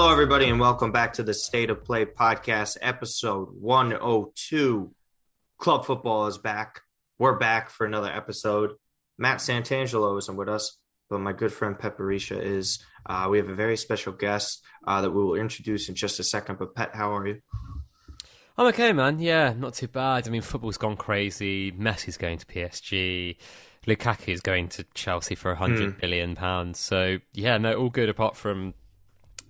Hello, everybody, and welcome back to the State of Play podcast, episode 102. Club football is back. We're back for another episode. Matt Santangelo isn't with us, but my good friend Pepperisha is. Uh, we have a very special guest uh, that we will introduce in just a second. But, Pet, how are you? I'm okay, man. Yeah, not too bad. I mean, football's gone crazy. Messi's going to PSG. Lukaku is going to Chelsea for a hundred Mm. billion pounds. So yeah, no, all good apart from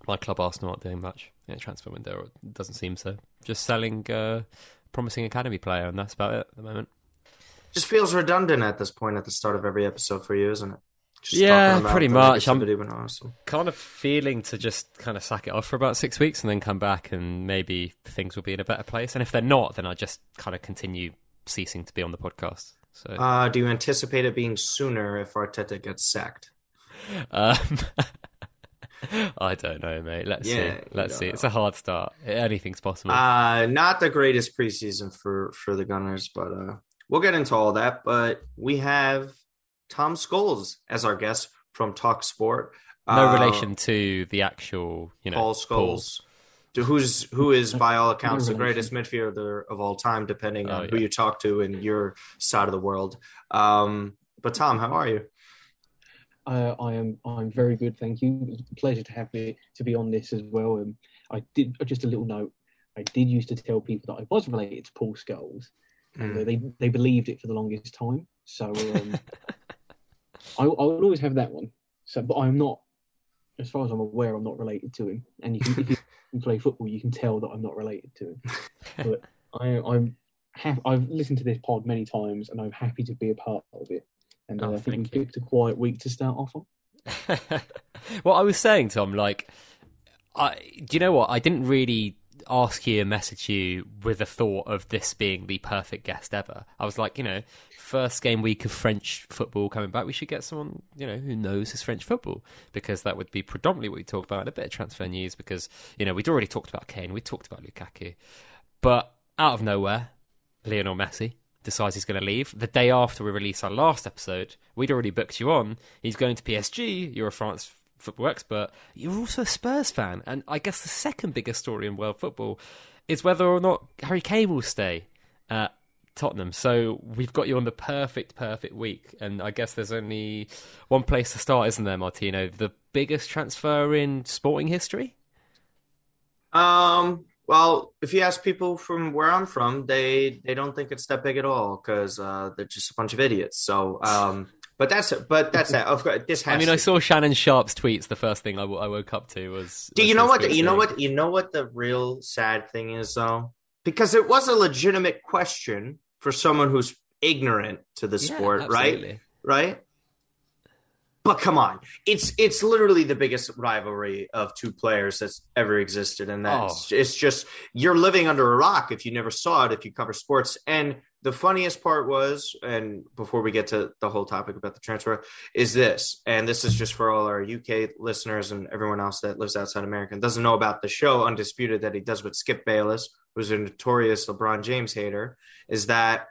my club Arsenal aren't doing much. Yeah, transfer window it doesn't seem so. Just selling uh, promising academy player, and that's about it at the moment. Just feels redundant at this point at the start of every episode for you, isn't it? Just Yeah, about pretty much. I'm- negativity when awesome. Kind of feeling to just kind of sack it off for about six weeks and then come back, and maybe things will be in a better place. And if they're not, then I just kind of continue ceasing to be on the podcast. So Uh, do you anticipate it being sooner if Arteta gets sacked? Um, I don't know, mate. Let's Yeah, see. Let's see. don't It's a hard start. Anything's possible. Uh, not the greatest preseason for for the Gunners, but uh, we'll get into all that. But we have Tom Scholes as our guest from Talk Sport. no Uh, relation to the actual, you know, Paul Scholes, to who's who is by all accounts the greatest midfielder of all time, depending on Oh, who you talk to in your side of the world. Um, but Tom, how are you? Uh, I am. I'm very good, thank you. It was a pleasure to have me to be on this as well. Um, I did just a little note. I did used to tell people that I was related to Paul Scholes, and Mm. uh, they they believed it for the longest time. So um, I, I would always have that one. So, but I'm not, as far as I'm aware, I'm not related to him. And you can, if you play football, you can tell that I'm not related to him. But I, I'm. I've listened to this pod many times, and I'm happy to be a part of it. And uh, Oh, I think you. picked a quiet week to start off on. well, I was saying, Tom, like, I, do you know what? I didn't really ask you and message you with the thought of this being the perfect guest ever. I was like, you know, first game week of French football coming back, we should get someone, you know, who knows his French football because that would be predominantly what we talk about and a bit of transfer news because, you know, we'd already talked about Kane, we talked about Lukaku. But out of nowhere, Lionel Messi decides he's going to leave. The day after we release our last episode, we'd already booked you on. He's going to PSG. You're a France football expert. You're also a Spurs fan. And I guess the second biggest story in world football is whether or not Harry Kane will stay at Tottenham. So we've got you on the perfect, perfect week. And I guess there's only one place to start, isn't there, Martino? The biggest transfer in sporting history? Um. Well, if you ask people from where I'm from, they they don't think it's that big at all because uh, they're just a bunch of idiots. So, um, but that's but that's that. Of course, this has. I mean, to- I saw Shannon Sharpe's tweets. The first thing I, w- I woke up to was. Do you know what? You know what? You know what the real sad thing is, though, because it was a legitimate question for someone who's ignorant to the Yeah, sport, right? Right. But come on, it's it's literally the biggest rivalry of two players that's ever existed, and that's Oh. it's just you're living under a rock if you never saw it if you cover sports. And the funniest part was, and before we get to the whole topic about the transfer, is this, and this is just for all our UK listeners and everyone else that lives outside America and doesn't know about the show Undisputed that he does with Skip Bayless, who's a notorious LeBron James hater, is that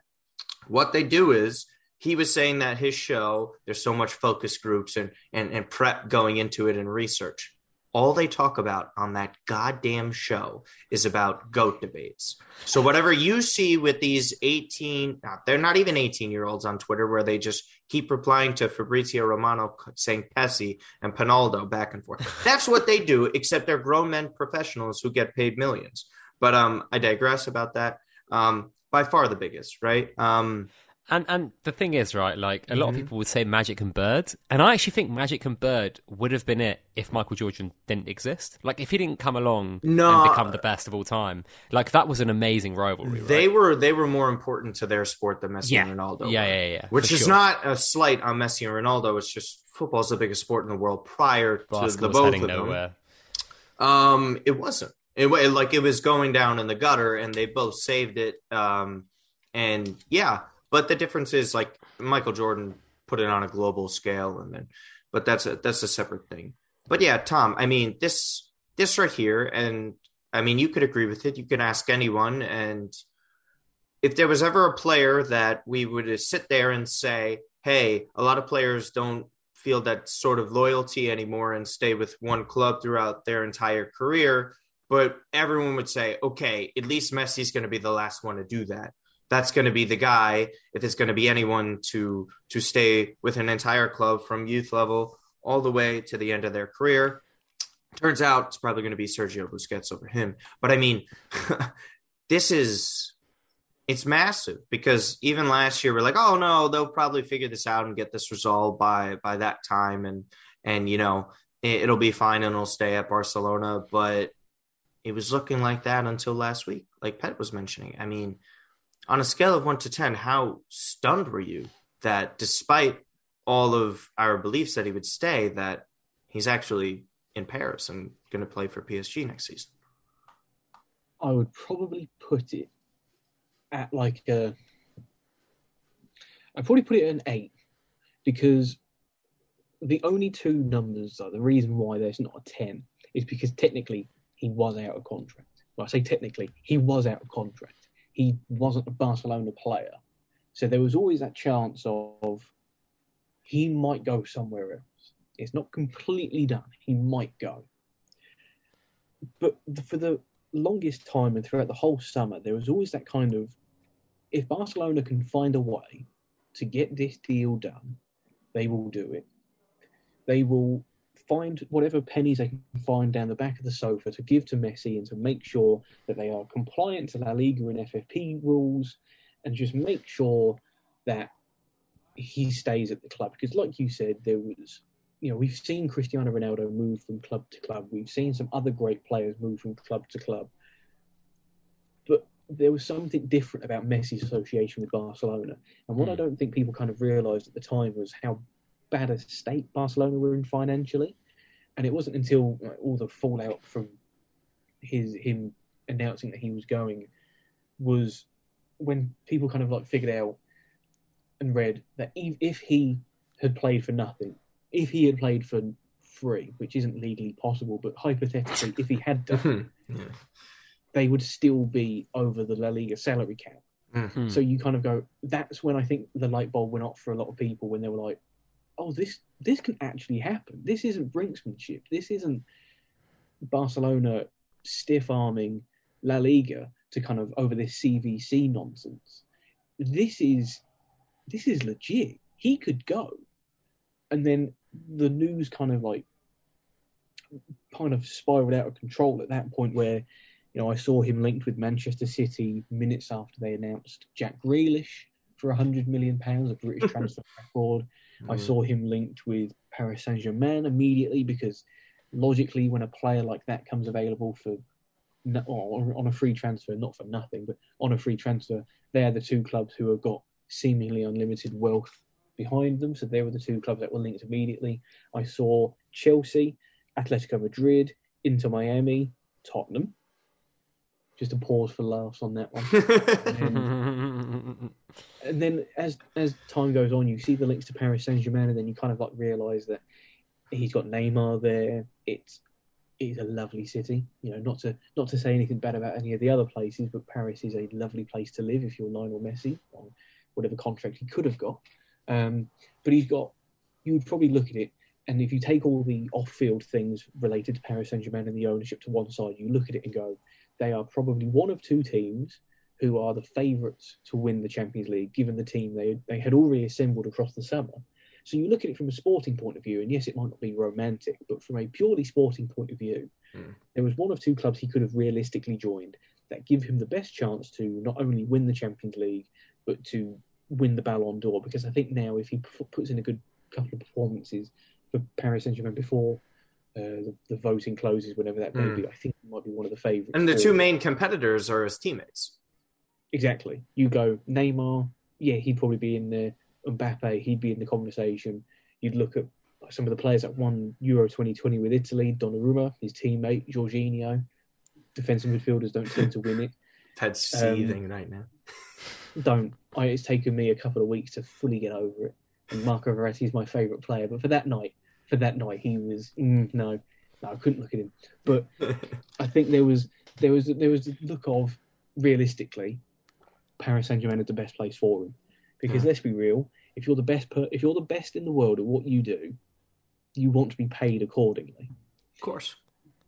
what they do is he was saying that his show there's so much focus groups and, and and prep going into it and research. All they talk about on that goddamn show is about goat debates. So whatever you see with these 18 uh, they're not even 18 year olds on twitter where they just keep replying to fabrizio romano saying pessi and pinaldo back and forth. That's what they do except they're grown men professionals who get paid millions. But um i digress about that. Um by far the biggest right? Um And and the thing is, right? Like a lot Mhm. of people would say Magic and Bird, and I actually think Magic and Bird would have been it if Michael Jordan didn't exist. Like if he didn't come along No. and become the best of all time, like that was an amazing rivalry. Right? They were they were more important to their sport than Messi yeah, and Ronaldo. yeah, were. yeah, yeah. Which is sure. not a slight on Messi and Ronaldo. It's just football's the biggest sport in the world prior to the both of them. Um, it wasn't. It like it was going down in the gutter, and they both saved it. Um, and yeah, but the difference is like Michael Jordan put it on a global scale, and then, but that's a that's a separate thing. But yeah, Tom, I mean this this right here, and I mean you could agree with it. You can ask anyone, and if there was ever a player that we would sit there and say, "Hey, a lot of players don't feel that sort of loyalty anymore and stay with one club throughout their entire career. But everyone would say, okay, at least Messi's going to be the last one to do that. That's going to be the guy if it's going to be anyone to to stay with an entire club from youth level all the way to the end of their career. Turns out it's probably going to be Sergio Busquets over him. But I mean, this is it's massive because even last year we're like, oh no, they'll probably figure this out and get this resolved by by that time, and and you know it, will be fine and it'll stay at Barcelona. But it was looking like that until last week, like Pet was mentioning. I mean, on a scale of one to ten, how stunned were you that despite all of our beliefs that he would stay, that he's actually in Paris and going to play for PSG next season? I would probably put it at like a. I'd probably put it at an eight because the only two numbers are the reason why there's not a 10 is because technically he was out of contract. Well, I say technically, he was out of contract. He wasn't a Barcelona player. So there was always that chance of he might go somewhere else. It's not completely done. He might go. But for the longest time and throughout the whole summer, there was always that kind of if Barcelona can find a way to get this deal done, they will do it. They will find whatever pennies they can find down the back of the sofa to give to Messi and to make sure that they are compliant to La Liga and FFP rules and just make sure that he stays at the club. Because, like you said, there was, you know, we've seen Cristiano Ronaldo move from club to club. We've seen some other great players move from club to club But there was something different about Messi's association with Barcelona. And what. I hmm. don't think people kind of realised at the time was how bad a state Barcelona were in financially. And it wasn't until like, all the fallout from his him announcing that he was going was when people kind of like figured out and read that if he had played for nothing, if he had played for free, which isn't legally possible, but hypothetically, if he had done, yeah they would still be over the La Liga salary cap. Mm-hmm. So you kind of go, that's when I think the light bulb went off for a lot of people when they were like, oh, this this can actually happen. This isn't brinksmanship. This isn't Barcelona stiff arming La Liga to kind of over this CVC nonsense. This is this is legit. He could go, and then the news kind of like kind of spiraled out of control at that point where you know, I saw him linked with Manchester City minutes after they announced Jack Grealish for hundred million pounds, a British transfer record. Mm. I saw him linked with Paris Saint Germain immediately because logically, when a player like that comes available for or on a free transfer, not for nothing, but on a free transfer, they're the two clubs who have got seemingly unlimited wealth behind them. So they were the two clubs that were linked immediately. I saw Chelsea, Atletico Madrid, Inter Miami, Tottenham, just a pause for laughs on that one. and, then, and, then, as as time goes on, you see the links to Paris Saint Germain, and then you kind of like realise that he's got Neymar there. It's it's a lovely city. You know, not to not to say anything bad about any of the other places, but Paris is a lovely place to live if you're Lionel Messi on whatever contract he could have got. Um, but he's got. You would probably look at it, and if you take all the off-field things related to Paris Saint Germain and the ownership to one side, you look at it and go, they are probably one of two teams who are the favourites to win the Champions League, given the team they they had already assembled across the summer. So you look at it from a sporting point of view, and yes, it might not be romantic, but from a purely sporting point of view, mm. there was one of two clubs he could have realistically joined that give him the best chance to not only win the Champions League, but to win the Ballon d'Or. Because I think now, if he puts in a good couple of performances for Paris Saint Germain before uh, the, the, voting closes, whenever that may mm. be. I think might be one of the favourites. And the two main competitors are his teammates. Exactly. You go Neymar, yeah, he'd probably be in there. Mbappe, he'd be in the conversation. You'd look at some of the players that won Euro 2020 with Italy, Donnarumma, his teammate, Jorginho. Defensive midfielders don't tend to win it. Ted's seething um, right now. don't. I, it's taken me a couple of weeks to fully get over it. And Marco Verratti is my favourite player, but for that night, for that night, he was mm, no, no, I couldn't look at him. But I think there was there was there was a look of realistically, Paris Saint Germain is the best place for him because mm. let's be real, if you're the best per, if you're the best in the world at what you do, you want to be paid accordingly. Of course.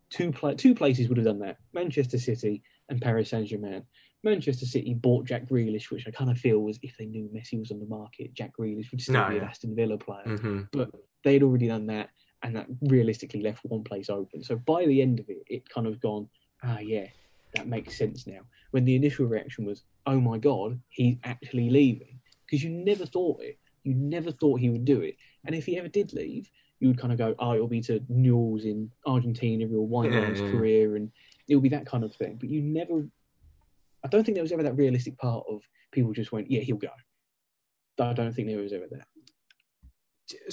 Two pla- two places would have done that: Manchester City and Paris Saint Germain. Manchester City bought Jack Grealish, which I kind of feel was if they knew Messi was on the market, Jack Grealish would still No, be an yeah. Aston Villa player. hmm But they'd already done that, and that realistically left one place open. So by the end of it, it kind of gone, ah, yeah, that makes sense now. When the initial reaction was, oh my god, he's actually leaving, because you never thought it. You never thought he would do it. And if he ever did leave, you would kind of go, oh, it'll be to Newell's in Argentina, down his Yeah. career, and it'll be that kind of thing. But you never, I don't think there was ever that realistic part of people just went, yeah, he'll go. I don't think there was ever that.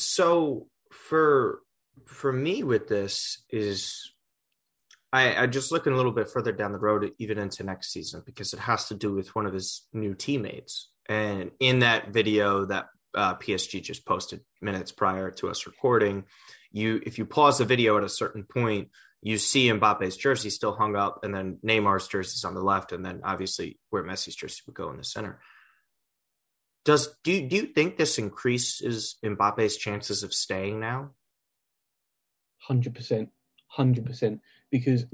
so for for me with this is I, I just looking a little bit further down the road, even into next season, because it has to do with one of his new teammates. And in that video that uh, PSG just posted minutes prior to us recording, you if you pause the video at a certain point, you see Mbappe's jersey still hung up, and then Neymar's jersey's on the left, and then obviously where Messi's jersey would go in the center. Does do do you think this increases Mbappe's chances of staying now? Hundred percent, hundred percent. Because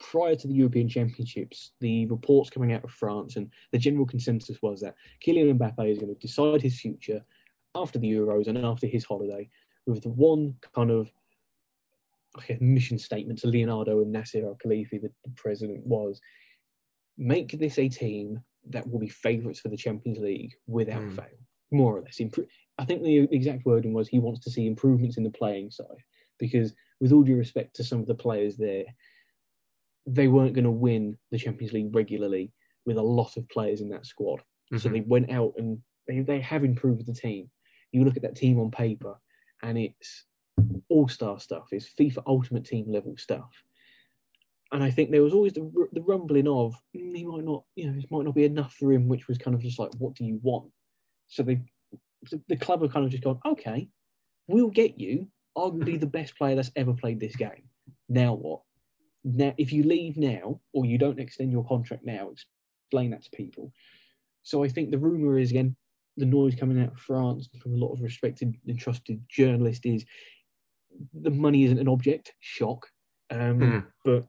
prior to the European Championships, the reports coming out of France and the general consensus was that Kylian Mbappe is going to decide his future after the Euros and after his holiday with the one kind of okay, mission statement to Leonardo and Nasser Al Khelaifi, the, the president, was make this a team that will be favourites for the Champions League without Mm. fail, more or less. I think the exact wording was he wants to see improvements in the playing side because, with all due respect to some of the players there, they weren't going to win the Champions League regularly with a lot of players in that squad. So Mhm. they went out and they, they have improved the team. You look at that team on paper, and it's all star stuff. It's FIFA Ultimate Team level stuff. And I think there was always the, the rumbling of "Mm, he might not, you know, this might not be enough for him, which was kind of just like, what do you want? So they, the, the club have kind of just gone, okay, we'll get you arguably the best player that's ever played this game. Now what? Now, if you leave now or you don't extend your contract now, explain that to people. So I think the rumor is again the noise coming out of France from a lot of respected and trusted journalists is the money isn't an object. Shock, um, Hmm. but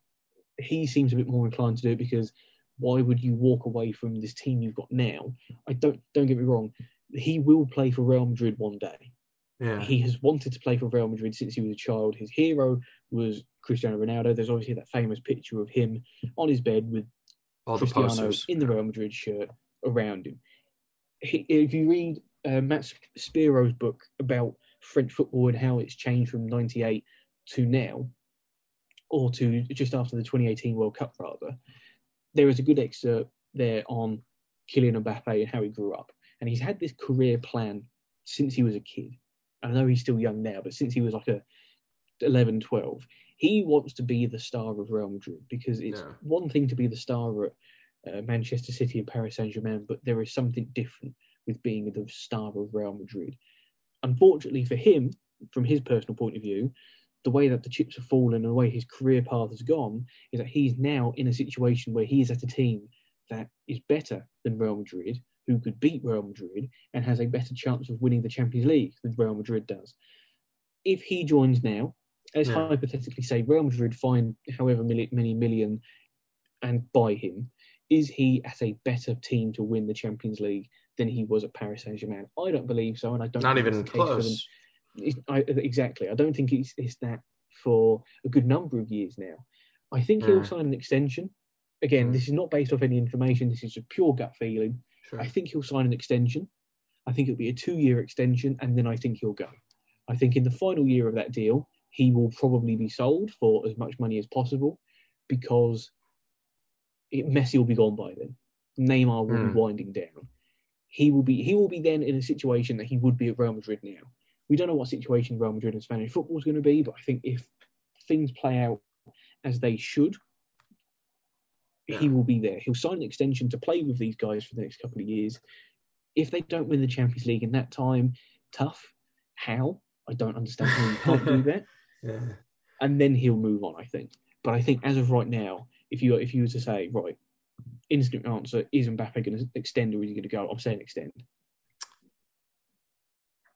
he seems a bit more inclined to do it because why would you walk away from this team you've got now? I don't don't get me wrong. He will play for Real Madrid one day. Yeah. He has wanted to play for Real Madrid since he was a child. His hero was Cristiano Ronaldo. There's obviously that famous picture of him on his bed with All the Cristiano posters. in the Real Madrid shirt around him. He, if you read uh, Matt Spiro's book about French football and how it's changed from '98 to now, or to just after the 2018 World Cup, rather, there is a good excerpt there on Kylian Mbappe and how he grew up, and he's had this career plan since he was a kid. I know he's still young now, but since he was like a 11, 12, he wants to be the star of Real Madrid because it's Yeah. one thing to be the star at uh, Manchester City and Paris Saint Germain, but there is something different with being the star of Real Madrid. Unfortunately for him, from his personal point of view, the way that the chips have fallen and the way his career path has gone is that he's now in a situation where he is at a team that is better than Real Madrid, who could beat Real Madrid and has a better chance of winning the Champions League than Real Madrid does. If he joins now, let's Yeah. hypothetically say Real Madrid find however many, million and buy him, is he at a better team to win the Champions League than he was at Paris Saint Germain? I don't believe so, and I don't. Not think even it's the case for them. close. I, exactly. I don't think it's, it's that for a good number of years now. I think he'll Yeah. sign an extension. Again, Mm. this is not based off any information. This is a pure gut feeling. Sure. I think he'll sign an extension. I think it'll be a two-year extension, and then I think he'll go. I think in the final year of that deal, he will probably be sold for as much money as possible, because it, Messi will be gone by then. Neymar will Hmm. be winding down. He will be he will be then in a situation that he would be at Real Madrid now. We don't know what situation Real Madrid and Spanish football is going to be, but I think if things play out as they should, he will be there. He'll sign an extension to play with these guys for the next couple of years. If they don't win the Champions League in that time, tough. How? I don't understand how you can't do that. Yeah. And then he'll move on, I think. But I think as of right now, if you if you were to say, right, instant answer, is Mbappe going to extend or is he going to go? I'm saying extend.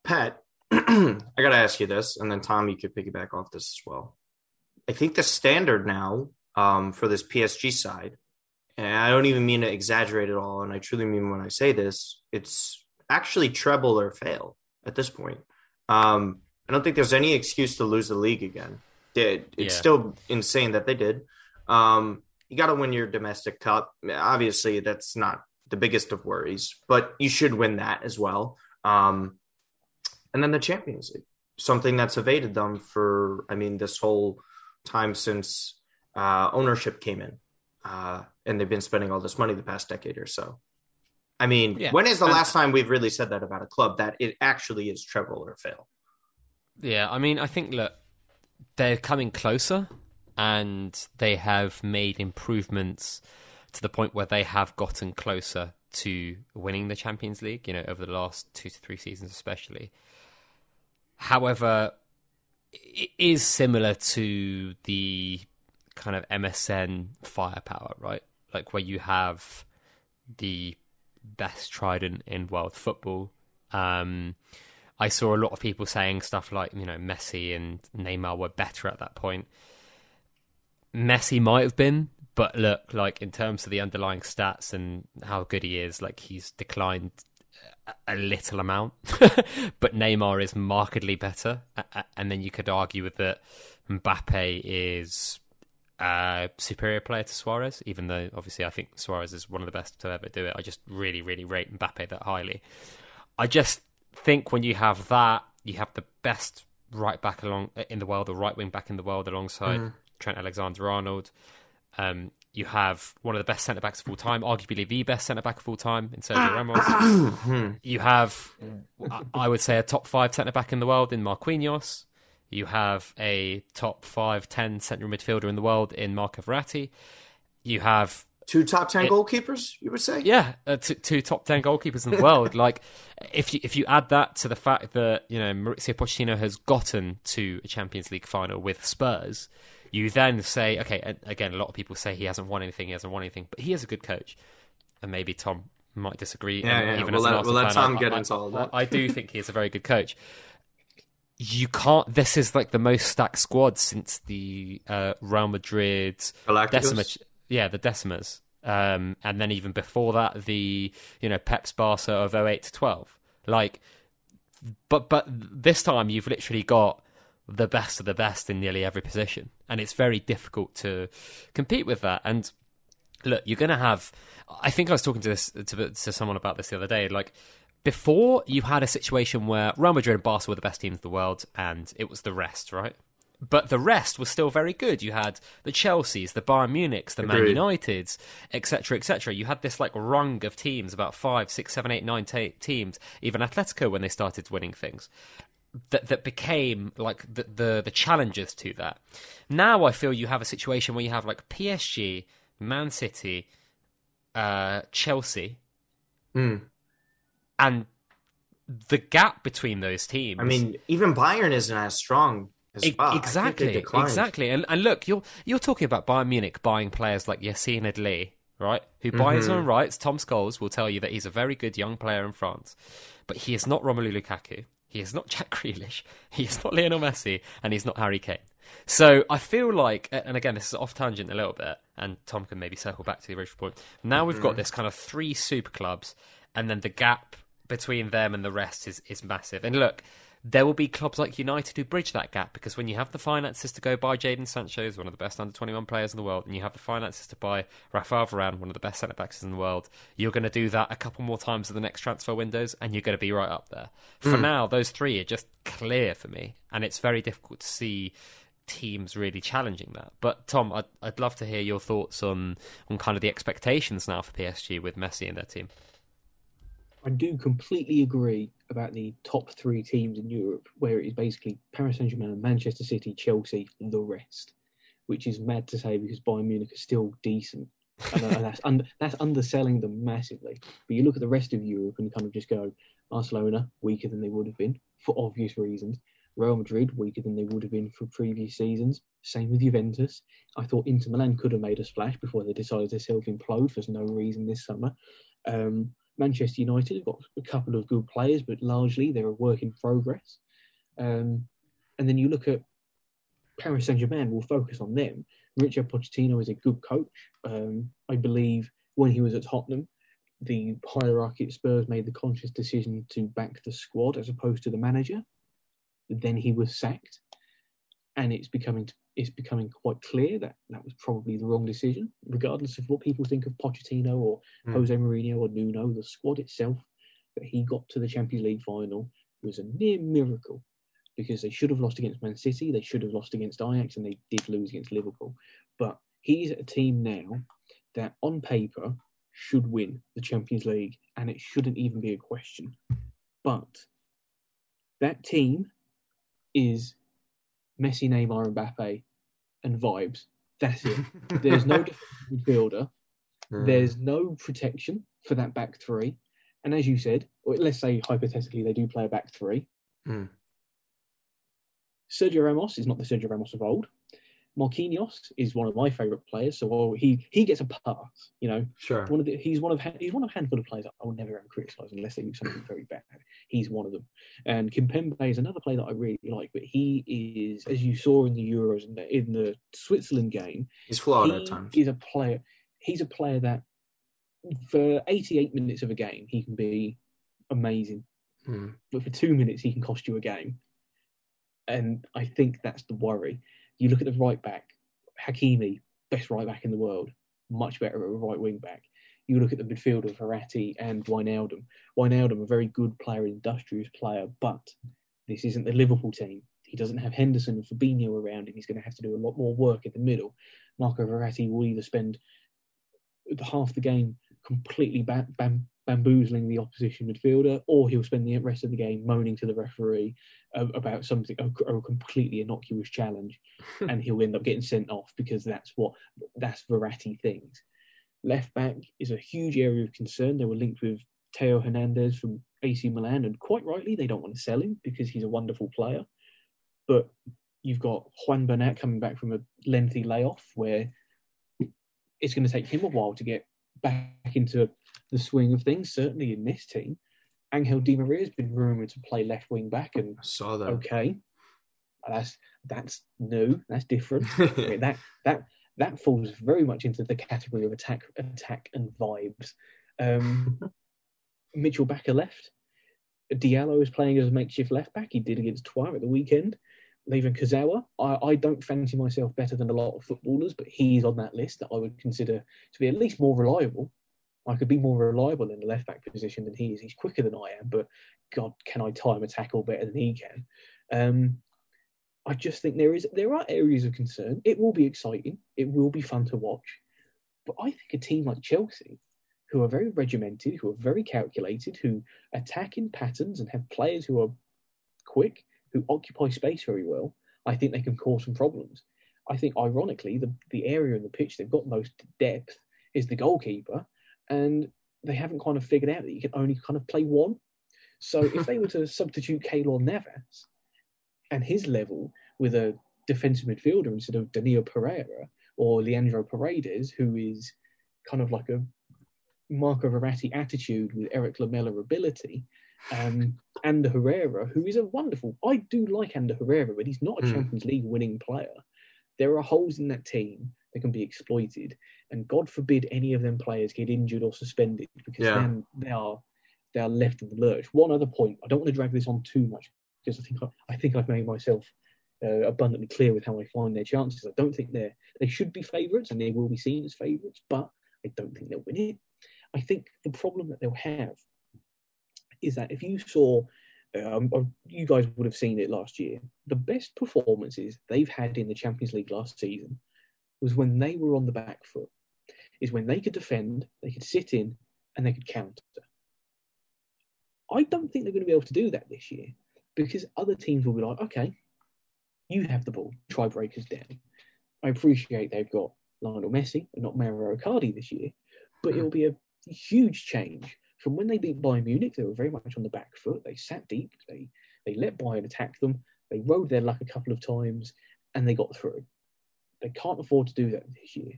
Pat, I got to ask you this, and then Tom, you could piggyback off this as well. I think the standard now um, for this PSG side, and I don't even mean to exaggerate at all, and I truly mean when I say this, it's actually treble or fail at this point. Um, I don't think there's any excuse to lose the league again. It's yeah. still insane that they did. Um, you got to win your domestic cup. Obviously, that's not the biggest of worries, but you should win that as well. Um, and then the Champions League, something that's evaded them for, I mean, this whole time since uh, ownership came in, uh, and they've been spending all this money the past decade or so. I mean, yeah. when is the last time we've really said that about a club that it actually is treble or fail? Yeah, I mean, I think look, they're coming closer, and they have made improvements to the point where they have gotten closer to winning the Champions League. You know, over the last two to three seasons, especially. However, it is similar to the kind of MSN firepower, right? Like where you have the best trident in world football. Um, I saw a lot of people saying stuff like, you know, Messi and Neymar were better at that point. Messi might have been, but look, like in terms of the underlying stats and how good he is, like he's declined a little amount, but Neymar is markedly better. And then you could argue with that Mbappe is a superior player to Suarez, even though obviously I think Suarez is one of the best to ever do it. I just really, really rate Mbappe that highly. I just think when you have that, you have the best right back along in the world or right wing back in the world alongside mm. Trent Alexander Arnold. Um, you have one of the best centre backs of all time, arguably the best centre back of all time in Sergio Ramos. you have, I would say, a top five centre back in the world in Marquinhos. You have a top five, ten central midfielder in the world in Marco Verratti. You have two top ten it, goalkeepers. You would say, yeah, uh, two, two, top ten goalkeepers in the world. like, if you if you add that to the fact that you know Mauricio Pochettino has gotten to a Champions League final with Spurs you then say, okay, again, a lot of people say he hasn't won anything, he hasn't won anything, but he is a good coach. And maybe Tom might disagree. Yeah, yeah. Even we'll, let, we'll let Tom I, get into all that. I, I do think he is a very good coach. You can't. This is like the most stacked squad since the uh, Real Madrid Decima. Yeah, the Decimas. Um, and then even before that, the you know Pep's Barca of 08 to 12. Like, but but this time you've literally got the best of the best in nearly every position, and it's very difficult to compete with that. And look, you're going to have. I think I was talking to this to, to someone about this the other day. Like before, you had a situation where Real Madrid and Barca were the best teams in the world, and it was the rest, right? But the rest was still very good. You had the Chelseas, the Bayern Munichs, the Agreed. Man Uniteds, etc., etc. You had this like rung of teams, about five, six, seven, eight, nine t- teams. Even Atletico when they started winning things, that that became like the, the the challenges to that. Now I feel you have a situation where you have like PSG, Man City, uh, Chelsea, mm. And the gap between those teams. I mean, even Bayern isn't as strong. As well. Exactly, exactly. And, and look, you're you're talking about Bayern Munich buying players like Yacine Adli, right? Who, mm-hmm. by his mm-hmm. own rights, Tom Scholes will tell you that he's a very good young player in France, but he is not Romelu Lukaku. He is not Jack Grealish. He is not Lionel Messi, and he's not Harry Kane. So I feel like, and again, this is off tangent a little bit, and Tom can maybe circle back to the original point. Now we've got mm-hmm. this kind of three super clubs, and then the gap between them and the rest is is massive. And look, there will be clubs like United who bridge that gap because when you have the finances to go buy Jadon Sancho, who's one of the best under 21 players in the world, and you have the finances to buy Rafael Varane, one of the best centre backs in the world, you're going to do that a couple more times in the next transfer windows and you're going to be right up there. For mm. now, those three are just clear for me, and it's very difficult to see teams really challenging that. But Tom, I'd, I'd love to hear your thoughts on on kind of the expectations now for PSG with Messi and their team. I do completely agree about the top three teams in Europe, where it is basically Paris Saint Germain, Manchester City, Chelsea, and the rest, which is mad to say because Bayern Munich is still decent. and, uh, that's, under, that's underselling them massively. But you look at the rest of Europe and kind of just go Barcelona, weaker than they would have been for obvious reasons. Real Madrid, weaker than they would have been for previous seasons. Same with Juventus. I thought Inter Milan could have made a splash before they decided to self implode for no reason this summer. Um, Manchester United have got a couple of good players, but largely they're a work in progress. Um, and then you look at Paris Saint Germain. We'll focus on them. Richard Pochettino is a good coach. Um, I believe when he was at Tottenham, the hierarchy at Spurs made the conscious decision to back the squad as opposed to the manager. Then he was sacked, and it's becoming it's becoming quite clear that that was probably the wrong decision, regardless of what people think of Pochettino or Mm. Jose Mourinho or Nuno. The squad itself that he got to the Champions League final was a near miracle because they should have lost against Man City, they should have lost against Ajax, and they did lose against Liverpool. But he's a team now that, on paper, should win the Champions League, and it shouldn't even be a question. But that team is Messi, Neymar, Mbappe, and vibes. That's it. There's no defensive midfielder. Mm. There's no protection for that back three. And as you said, or let's say hypothetically they do play a back three. Hmm. Sergio Ramos is not the Sergio Ramos of old. Marquinhos is one of my favourite players, so he he gets a pass. You know, sure. one of the, he's one of he's one of a handful of players I will never ever criticise unless they do something very bad. He's one of them. And Kimpembe is another player that I really like, but he is, as you saw in the Euros and the, in the Switzerland game, He's flawed he at times. is a player. He's a player that for 88 minutes of a game he can be amazing, Hmm. but for two minutes he can cost you a game. And I think that's the worry. You look at the right back, Hakimi, best right back in the world, much better at a right wing back. You look at the midfield of Verratti and Wijnaldum. Wijnaldum, a very good player, industrious player, but this isn't the Liverpool team. He doesn't have Henderson and Fabinho around him. He's going to have to do a lot more work in the middle. Marco Verratti will either spend half the game completely ba- bam- bamboozling the opposition midfielder, or he'll spend the rest of the game moaning to the referee uh, about something a, a completely innocuous challenge, and he'll end up getting sent off because that's what that's Verratti things. Left back is a huge area of concern. They were linked with Theo Hernandez from AC Milan, and quite rightly, they don't want to sell him because he's a wonderful player. But you've got Juan Bernat coming back from a lengthy layoff where it's going to take him a while to get back into the swing of things, certainly in this team. Angel Di Maria has been rumoured to play left wing back, and I saw that. okay, that's that's new, that's different. That that that falls very much into the category of attack, attack and vibes. Um, Mitchel Bakker left. Diallo is playing as a makeshift left back. He did against Troyes at the weekend. Leaving Kurzawa, I, I don't fancy myself better than a lot of footballers, but he's on that list that I would consider to be at least more reliable. I could be more reliable in the left back position than he is. He's quicker than I am, but God, can I time a tackle better than he can? Um, I just think there is there are areas of concern. It will be exciting. It will be fun to watch. But I think a team like Chelsea, who are very regimented, who are very calculated, who attack in patterns and have players who are quick, who occupy space very well, I think they can cause some problems. I think, ironically, the, the area in the pitch they've got most depth is the goalkeeper, and they haven't kind of figured out that you can only kind of play one. So if they were to substitute Keylor Navas and his level with a defensive midfielder instead of Danilo Pereira or Leandro Paredes, who is kind of like a Marco Verratti attitude with Erik Lamela ability, um, and Herrera, who is a wonderful. I do like Ander Herrera, but he's not a Hmm. Champions League winning player. There are holes in that team that can be exploited, and God forbid any of them players get injured or suspended because Yeah. then they are they are left in the lurch. One other point, I don't want to drag this on too much because I think I, I think I've made myself uh, abundantly clear with how I find their chances. I don't think they're they should be favourites and they will be seen as favourites, but I don't think they'll win it. I think the problem that they'll have is that if you saw, um, you guys would have seen it last year, the best performances they've had in the Champions League last season was when they were on the back foot, is when they could defend, they could sit in, and they could counter. I don't think they're going to be able to do that this year because other teams will be like, okay, you have the ball, try breakers down. I appreciate they've got Lionel Messi and not Mario Icardi this year, but it will be a huge change from when they beat Bayern Munich. They were very much on the back foot. They sat deep. They they let Bayern attack them. They rode their luck a couple of times, and they got through. They can't afford to do that this year.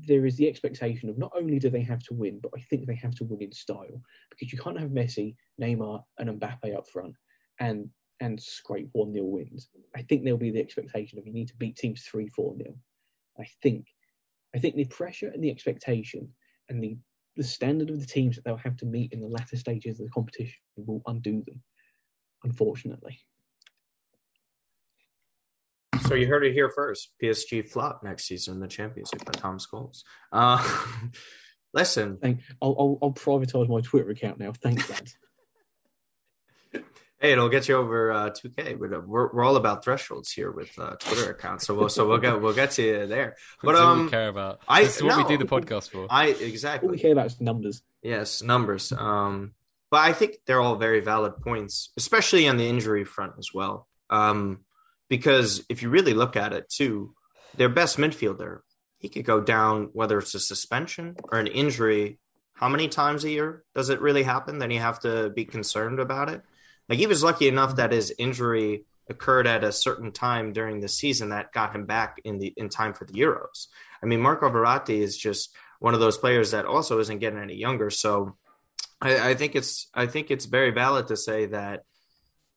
There is the expectation of not only do they have to win, but I think they have to win in style because you can't have Messi, Neymar, and Mbappe up front, and and scrape 1 0 wins. I think there'll be the expectation of you need to beat teams 3 4 0. I think I think the pressure and the expectation and the, the standard of the teams that they'll have to meet in the latter stages of the competition will undo them, unfortunately. So you heard it here first. PSG flop next season in the Champions League by Tom Scholes. Uh, listen, I'll, I'll, I'll privatise my Twitter account now. Thanks, lads. hey, it'll get you over uh, 2K. We're, we're we're all about thresholds here with uh, Twitter accounts, so we'll so we'll get we'll get to you there. But That's um, we care about. I- This is what no. we do the podcast for. I exactly. All we care about is numbers. yes numbers. Um, but I think they're all very valid points, especially on the injury front as well. Um, because if you really look at it too, their best midfielder, he could go down whether it's a suspension or an injury. How many times a year does it really happen? Then you have to be concerned about it. Like he was lucky enough that his injury occurred at a certain time during the season that got him back in the in time for the Euros. I mean, Marco Verratti is just one of those players that also isn't getting any younger. So I, I think it's I think it's very valid to say that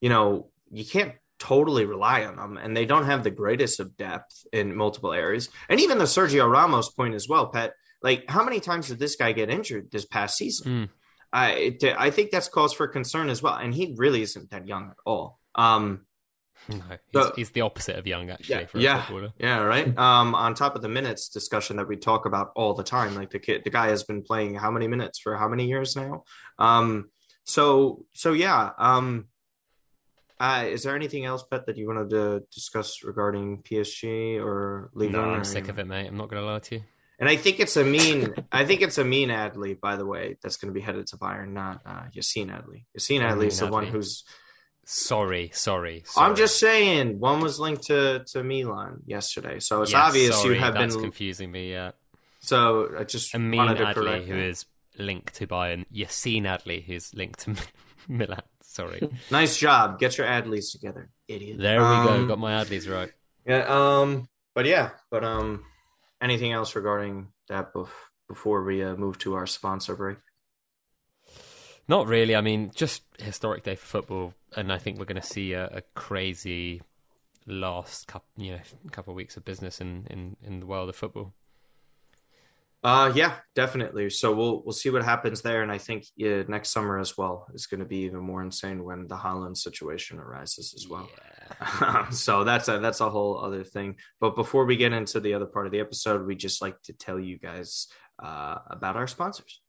you know you can't totally rely on them, and they don't have the greatest of depth in multiple areas. And even the Sergio Ramos point as well, Pet. Like, how many times did this guy get injured this past season? Mm. I I think that's cause for concern as well. And he really isn't that young at all. Um, No, he's, So- he's the opposite of young, actually, Yeah, for a yeah. Yeah, right. Um, on top of the minutes discussion that we talk about all the time, like the kid, the guy has been playing how many minutes for how many years now? Um, so so yeah. Um, uh, is there anything else, Pet, that you wanted to discuss regarding PSG or Ligue No, I'm sick of it, mate. I'm not going to lie to you. And I think it's a mean. I think it's Amine Adli, by the way, that's going to be headed to Bayern, not uh, Yacine Adli. Yacine Adli is the one who's. Sorry, sorry. sorry. I'm just saying, one was linked to to Milan yesterday, so it's Yes, obvious sorry, you have that's been confusing me. Yeah, So I just Amin wanted Adli, correct who that. is linked to Bayern. Yacine Adli, who's linked to Milan. Sorry. Nice job. Get your Adleys together, idiot. There we go. Um, Got my Adleys right. Yeah. Um. But yeah. But um. Anything else regarding that bef- before we uh, move to our sponsor break? Not really. I mean, just historic day for football, and I think we're going to see a, a crazy last couple, you know, couple of weeks of business in, in, in the world of football. Uh. Yeah. Definitely. So we'll we'll see what happens there, and I think yeah, next summer as well is going to be even more insane when the Haaland situation arises as well. Yeah. so that's a that's a whole other thing. But before we get into the other part of the episode, we just like to tell you guys uh, about our sponsors.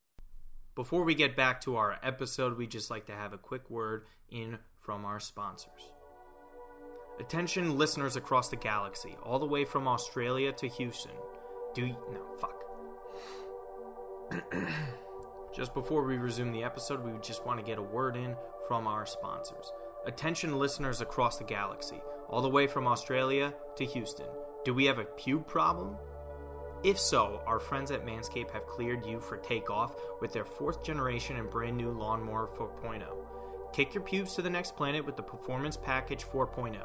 Before we get back to our episode, we just like to have a quick word in from our sponsors. Attention, listeners across the galaxy, all the way from Australia to Houston. Do you, no fuck. Just before we resume the episode, we just want to get a word in from our sponsors. Attention listeners across the galaxy, all the way from Australia to Houston. Do we have a pube problem? If so, our friends at Manscaped have cleared you for takeoff with their fourth generation and brand new Lawnmower 4.0. Kick your pubes to the next planet with the Performance Package 4.0.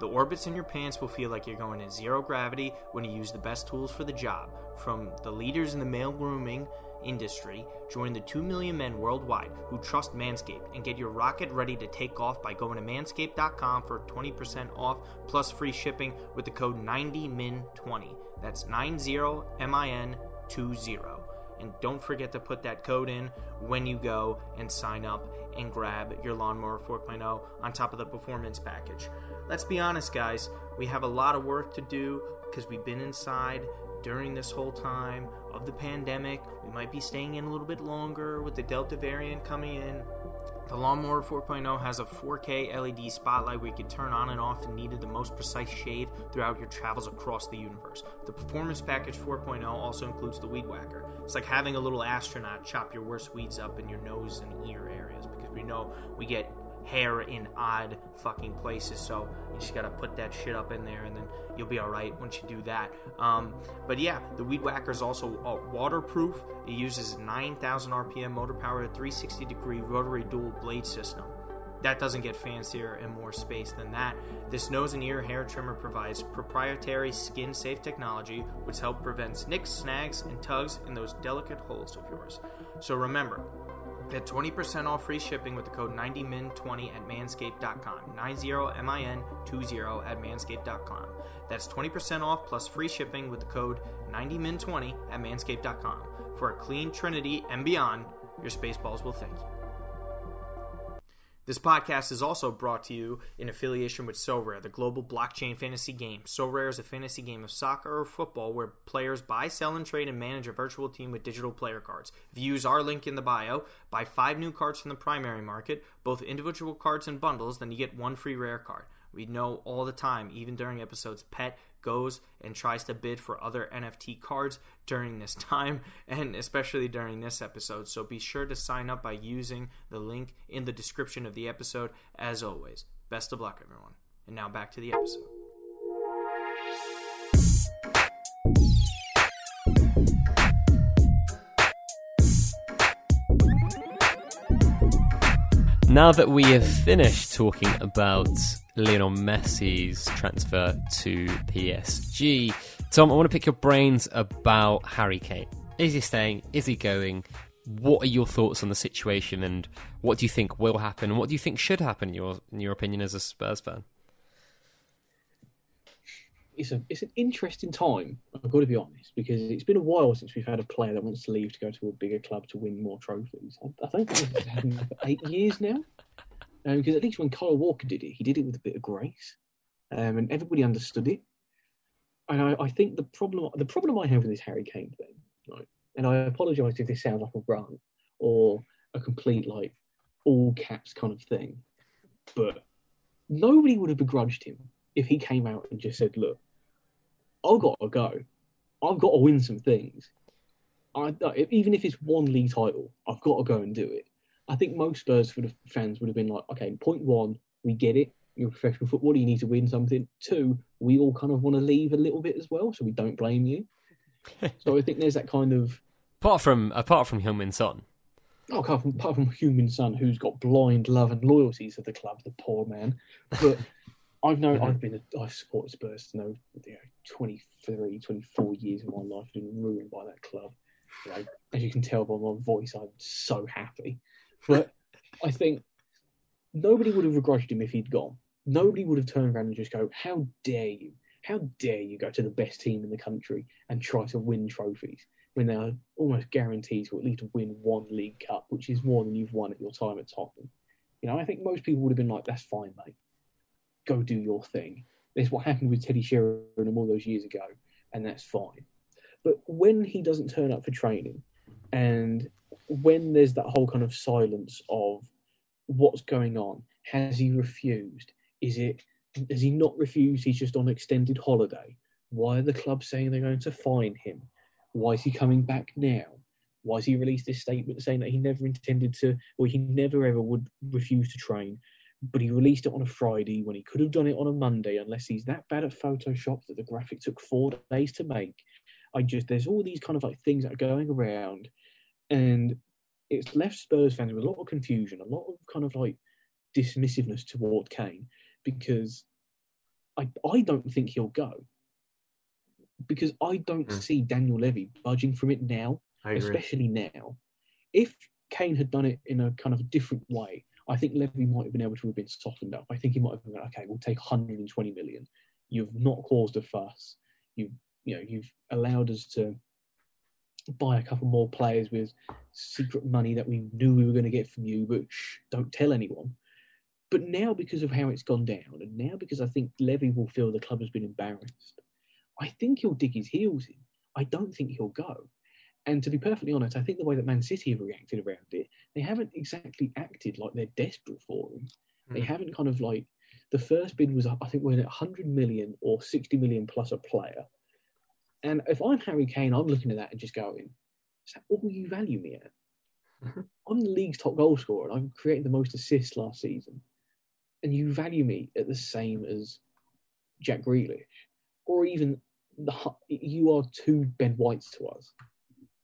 The orbits in your pants will feel like you're going in zero gravity when you use the best tools for the job. From the leaders in the male grooming industry, join the 2 million men worldwide who trust Manscaped and get your rocket ready to take off by going to manscaped.com for 20% off plus free shipping with the code 90min20. That's 90min20. And don't forget to put that code in when you go and sign up and grab your Lawnmower 4.0 on top of the performance package. Let's be honest, guys, we have a lot of work to do because we've been inside during this whole time of the pandemic. We might be staying in a little bit longer with the Delta variant coming in. The Lawnmower 4.0 has a 4K LED spotlight where you can turn on and off and needed the most precise shave throughout your travels across the universe. The Performance Package 4.0 also includes the Weed Whacker. It's like having a little astronaut chop your worst weeds up in your nose and ear areas because we know we get hair in odd fucking places. So you just gotta put that shit up in there, and then you'll be all right once you do that. Um, but yeah, the Weed Whacker is also uh, waterproof. It uses 9,000 RPM motor power, 360 degree rotary dual blade system. That doesn't get fancier and more space than that. This nose and ear hair trimmer provides proprietary skin safe technology which helps prevent nicks, snags, and tugs in those delicate holes of yours. So remember, Get 20% off free shipping with the code 90min20 at manscaped.com. 90min20 at manscaped.com. That's 20% off plus free shipping with the code 90min20 at manscaped.com. For a clean trinity and beyond, your spaceballs will thank you. This podcast is also brought to you in affiliation with Sorare, the global blockchain fantasy game. Sorare is a fantasy game of soccer or football where players buy, sell, and trade and manage a virtual team with digital player cards. If you use our link in the bio, buy five new cards from the primary market, both individual cards and bundles, then you get one free rare card. We know all the time, even during episodes, Pet goes and tries to bid for other NFT cards during this time, and especially during this episode. So be sure to sign up by using the link in the description of the episode. As always, best of luck, everyone. And now back to the episode. Now that we have finished talking about Lionel Messi's transfer to PSG, Tom, I want to pick your brains about Harry Kane. Is he staying? Is he going? What are your thoughts on the situation, and what do you think will happen? And what do you think should happen, in your in your opinion, as a Spurs fan? It's a it's an interesting time. I've got to be honest because it's been a while since we've had a player that wants to leave to go to a bigger club to win more trophies. I, I think it's happened for eight years now. Um, because at least when Kyle Walker did it, he did it with a bit of grace, um, and everybody understood it. And I, I, think the problem the problem I have with this Harry Kane thing, right? And I apologise if this sounds like a rant or a complete like all caps kind of thing, but nobody would have begrudged him if he came out and just said, "Look, I've got to go. I've got to win some things. I, even if it's one league title, I've got to go and do it. I think most Spurs for the fans would have been like, okay, point one, we get it. You're a professional footballer, you need to win something. Two, we all kind of want to leave a little bit as well, so we don't blame you. so I think there's that kind of apart from apart from Heung-min Son. Oh, apart from, apart from Heung-min Son, who's got blind love and loyalties of the club, the poor man. But I've known, mm-hmm. I've been, a, I've supported Spurs you know, you know 23, 24 years of my life have been ruined by that club. You know, as you can tell by my voice, I'm so happy. But I think nobody would have begrudged him if he'd gone. Nobody would have turned around and just go, "How dare you? How dare you go to the best team in the country and try to win trophies when they're almost guaranteed to at least win one League Cup, which is more than you've won at your time at Tottenham." You know, I think most people would have been like, "That's fine, mate. Go do your thing." That's what happened with Teddy Sheringham all those years ago, and that's fine. But when he doesn't turn up for training, and when there's that whole kind of silence of what's going on, has he refused? Is it has he not refused? He's just on extended holiday. Why are the clubs saying they're going to fine him? Why is he coming back now? Why has he released this statement saying that he never intended to, or he never ever would refuse to train? But he released it on a Friday when he could have done it on a Monday, unless he's that bad at Photoshop that the graphic took four days to make. I just there's all these kind of like things that are going around and it's left Spurs fans with a lot of confusion, a lot of kind of like dismissiveness toward Kane because I I don't think he'll go because I don't mm. see Daniel Levy budging from it now, especially now. If Kane had done it in a kind of a different way, I think Levy might have been able to have been softened up. I think he might have been okay, we'll take 120 million. You've not caused a fuss. You've you know you've allowed us to buy a couple more players with secret money that we knew we were going to get from you, but shh, don't tell anyone. But now, because of how it's gone down, and now because I think Levy will feel the club has been embarrassed, I think he'll dig his heels in. I don't think he'll go. And to be perfectly honest, I think the way that Man City have reacted around it, they haven't exactly acted like they're desperate for him. Mm. They haven't kind of like the first bid was, I think, we're at 100 million or 60 million plus a player. And if I'm Harry Kane, I'm looking at that and just going, is that all you value me at? Mm-hmm. I'm the league's top goal scorer and I've created the most assists last season. And you value me at the same as Jack Grealish, or even the, you are two Ben Whites to us.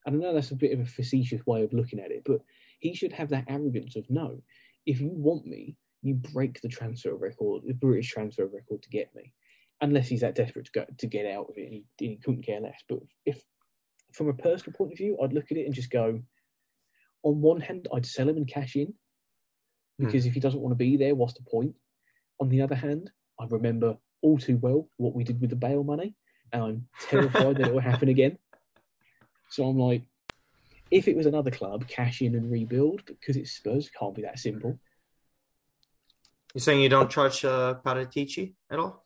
And I know that's a bit of a facetious way of looking at it, but he should have that arrogance of no, if you want me, you break the transfer record, the British transfer record to get me unless he's that desperate to go to get out of it, and he, he couldn't care less. But if, from a personal point of view, I'd look at it and just go, on one hand, I'd sell him and cash in hmm. because if he doesn't want to be there, what's the point? On the other hand, I remember all too well what we did with the bail money, and I'm terrified that it will happen again. So I'm like, if it was another club, cash in and rebuild, because it's Spurs, can't be that simple. You're saying you don't trust uh, Paratici at all?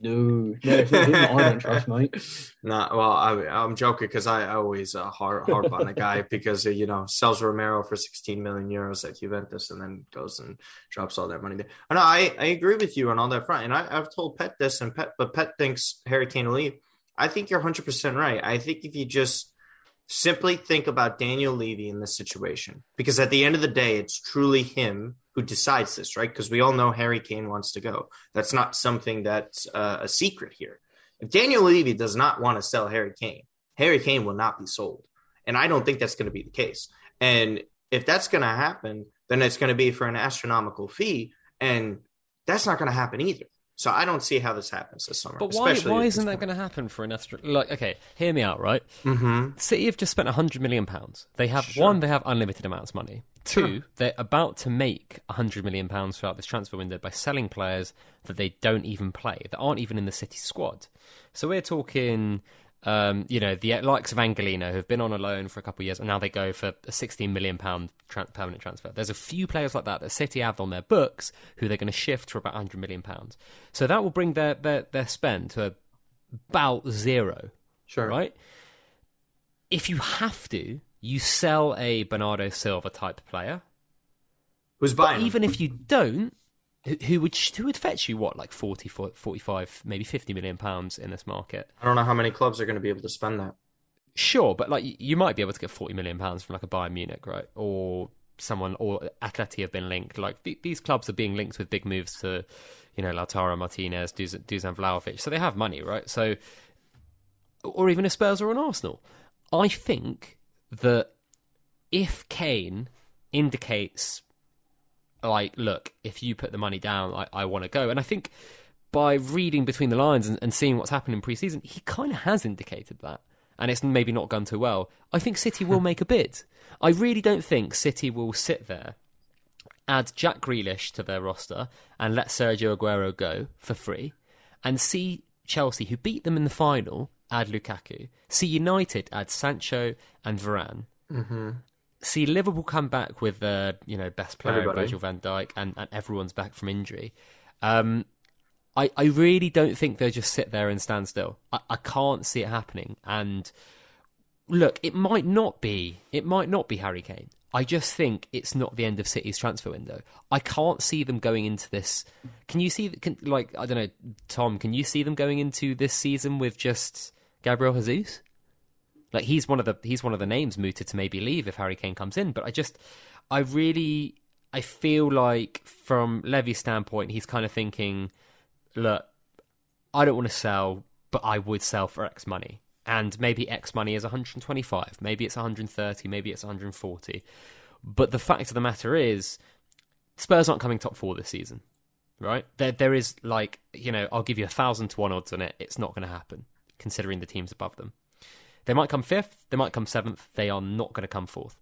No, no, it's not him I don't trust, mate. Nah, well, I, I'm joking because I always uh, harp, harp on the guy because uh, you know sells Romero for 16 million euros at Juventus and then goes and drops all that money there. And I, I agree with you on all that front, and I, I've told Pet this, and Pet, but Pet thinks Harry Kane will leave. I think you're 100 percent right. I think if you just simply think about Daniel Levy in this situation, because at the end of the day, it's truly him who decides this, right? Because we all know Harry Kane wants to go. That's not something that's uh, a secret here. If Daniel Levy does not want to sell Harry Kane, Harry Kane will not be sold. And I don't think that's going to be the case. And if that's going to happen, then it's going to be for an astronomical fee. And that's not going to happen either. So I don't see how this happens this summer. But why, why isn't that going to happen for an astro? Like, okay, hear me out, right? Mm-hmm. City have just spent hundred million pounds. They have Sure. one, they have unlimited amounts of money. Two, Sure. they're about to make hundred million pounds throughout this transfer window by selling players that they don't even play, that aren't even in the City squad. So we're talking, um, you know, the likes of Angelino who have been on a loan for a couple of years, and now they go for a sixteen million pound tran permanent transfer. There's a few players like that that City have on their books who they're going to shift for about hundred million pounds. So that will bring their their, their spend to about zero Sure. right? If you have to, you sell a Bernardo Silva type player. Who's buying? him? even if you don't, who, would who would fetch you what like 40, 45, maybe 50 million pounds in this market? I don't know how many clubs are going to be able to spend that. Sure, but like you might be able to get 40 million pounds from like a Bayern Munich, right? Or someone or Atleti have been linked. Like th- these clubs are being linked with big moves to, you know, Lautaro Martinez, Dusan Vlahovic. So they have money, right? So or even a Spurs or an Arsenal. I think that if Kane indicates, like, look, if you put the money down, I, I want to go. And I think by reading between the lines and, and seeing what's happened in pre-season, he kind of has indicated that. And it's maybe not gone too well. I think City will make a bid. I really don't think City will sit there, add Jack Grealish to their roster, and let Sergio Aguero go for free, and see Chelsea, who beat them in the final, add Lukaku. See United add Sancho and Varane. Mm-hmm. See Liverpool come back with the you know best player Everybody. Virgil van Dijk, and, and everyone's back from injury. Um, I I really don't think they'll just sit there and stand still. I, I can't see it happening. And look, it might not be it might not be Harry Kane. I just think it's not the end of City's transfer window. I can't see them going into this. Can you see? Can, like I don't know, Tom. Can you see them going into this season with just Gabriel Jesus? Like he's one of the he's one of the names mooted to maybe leave if Harry Kane comes in. But I just I really I feel like from Levy's standpoint, he's kind of thinking, look, I don't want to sell, but I would sell for X money. And maybe X money is 125, maybe it's 130, maybe it's 140. But the fact of the matter is, Spurs aren't coming top four this season, right? There, there is like, you know, I'll give you a thousand to one odds on it. It's not going to happen, considering the teams above them. They might come fifth, they might come seventh. They are not going to come fourth.